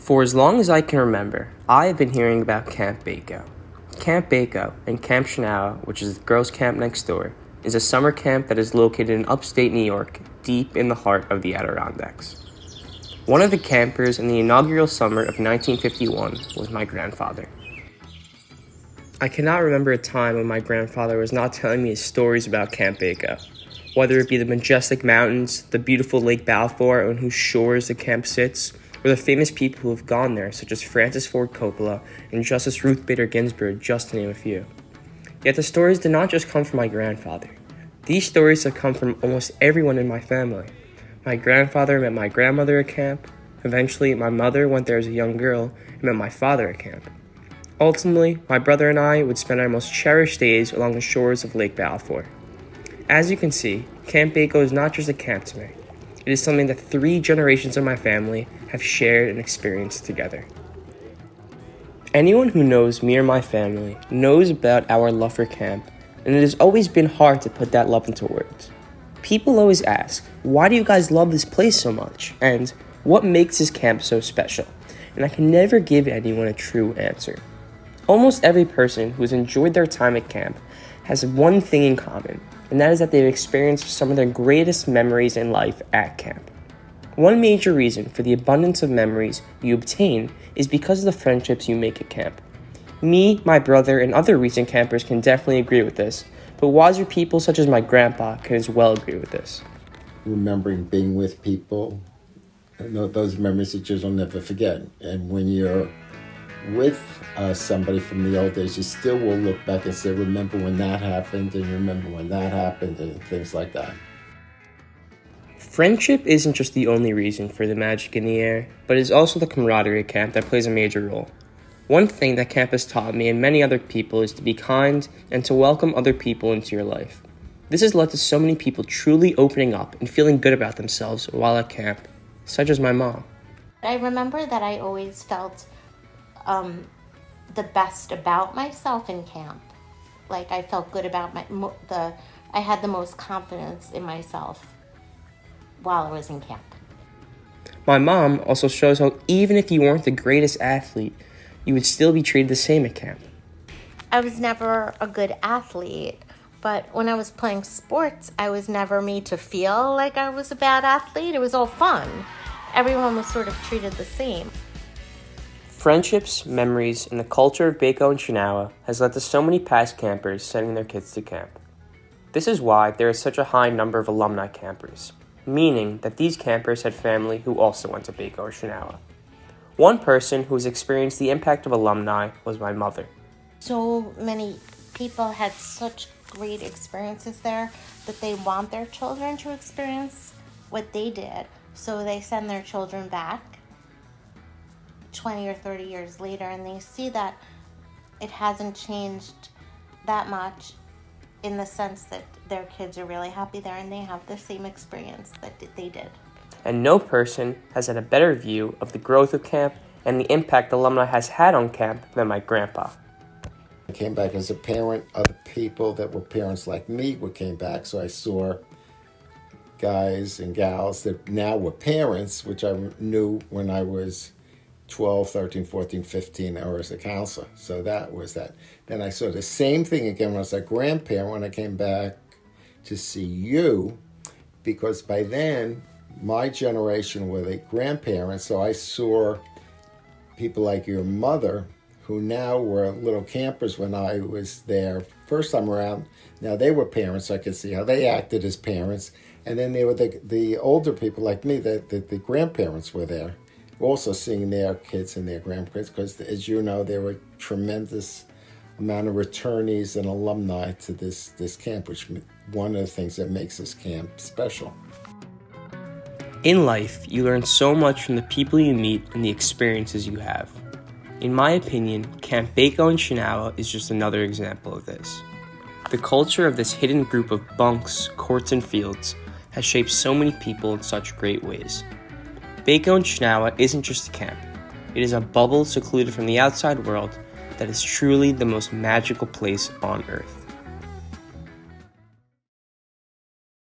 For as long as I can remember, I have been hearing about Camp Bako. Camp Bako and Camp Che-Na-Wah, which is the girls' camp next door, is a summer camp that is located in upstate New York, deep in the heart of the Adirondacks. One of the campers in the inaugural summer of 1951 was my grandfather. I cannot remember a time when my grandfather was not telling me his stories about Camp Bako, whether it be the majestic mountains, the beautiful Lake Balfour on whose shores the camp sits, or the famous people who have gone there, such as Francis Ford Coppola and Justice Ruth Bader Ginsburg, just to name a few. Yet the stories did not just come from my grandfather. These stories have come from almost everyone in my family. My grandfather met my grandmother at camp. Eventually, my mother went there as a young girl and met my father at camp. Ultimately, my brother and I would spend our most cherished days along the shores of Lake Balfour. As you can see, Camp Bako is not just a camp to me. It is something that three generations of my family have shared and experienced together. Anyone who knows me or my family knows about our love for camp, and it has always been hard to put that love into words. People always ask, why do you guys love this place so much? And what makes this camp so special? And I can never give anyone a true answer. Almost every person who has enjoyed their time at camp has one thing in common, and that is that they've experienced some of their greatest memories in life at camp. One major reason for the abundance of memories you obtain is because of the friendships you make at camp. Me, my brother, and other recent campers can definitely agree with this, but wiser people such as my grandpa can as well agree with this. Remembering being with people, those memories that you'll never forget. And when you're with uh, somebody from the old days, you still will look back and say, remember when that happened, and remember when that happened, and things like that. Friendship isn't just the only reason for the magic in the air, but is also the camaraderie camp that plays a major role. One thing that camp has taught me and many other people is to be kind and to welcome other people into your life. This has led to so many people truly opening up and feeling good about themselves while at camp, such as my mom. I remember that I always felt um, the best about myself in camp. Like I felt good about my the I had the most confidence in myself while I was in camp. My mom also shows how even if you weren't the greatest athlete, you would still be treated the same at camp. I was never a good athlete, but when I was playing sports, I was never made to feel like I was a bad athlete. It was all fun. Everyone was sort of treated the same. Friendships, memories, and the culture of Bako and Che-Na-Wah has led to so many past campers sending their kids to camp. This is why there is such a high number of alumni campers meaning that these campers had family who also went to Bako or Che-Na-Wah. One person who has experienced the impact of alumni was my mother. So many people had such great experiences there that they want their children to experience what they did. So they send their children back 20 or 30 years later and they see that it hasn't changed that much in the sense that their kids are really happy there and they have the same experience that they did. And no person has had a better view of the growth of camp and the impact alumni has had on camp than my grandpa. I came back as a parent. Other people that were parents like me were came back, so I saw guys and gals that now were parents, which I knew when I was 12, 13, 14, 15 hours of counselor. So that was that. Then I saw the same thing again when I was a grandparent when I came back to see you, because by then my generation were the grandparents. So I saw people like your mother who now were little campers when I was there first time around. Now they were parents, so I could see how they acted as parents. And then there were the, the older people like me, that the, the grandparents were there also seeing their kids and their grandkids because, as you know, there were tremendous amount of returnees and alumni to this this camp, which one of the things that makes this camp special. In life, you learn so much from the people you meet and the experiences you have. In my opinion, Camp Bako in Che-Na-Wah is just another example of this. The culture of this hidden group of bunks, courts, and fields has shaped so many people in such great ways. Bako and Che-Na-Wah isn't just a camp, it is a bubble secluded from the outside world that is truly the most magical place on earth.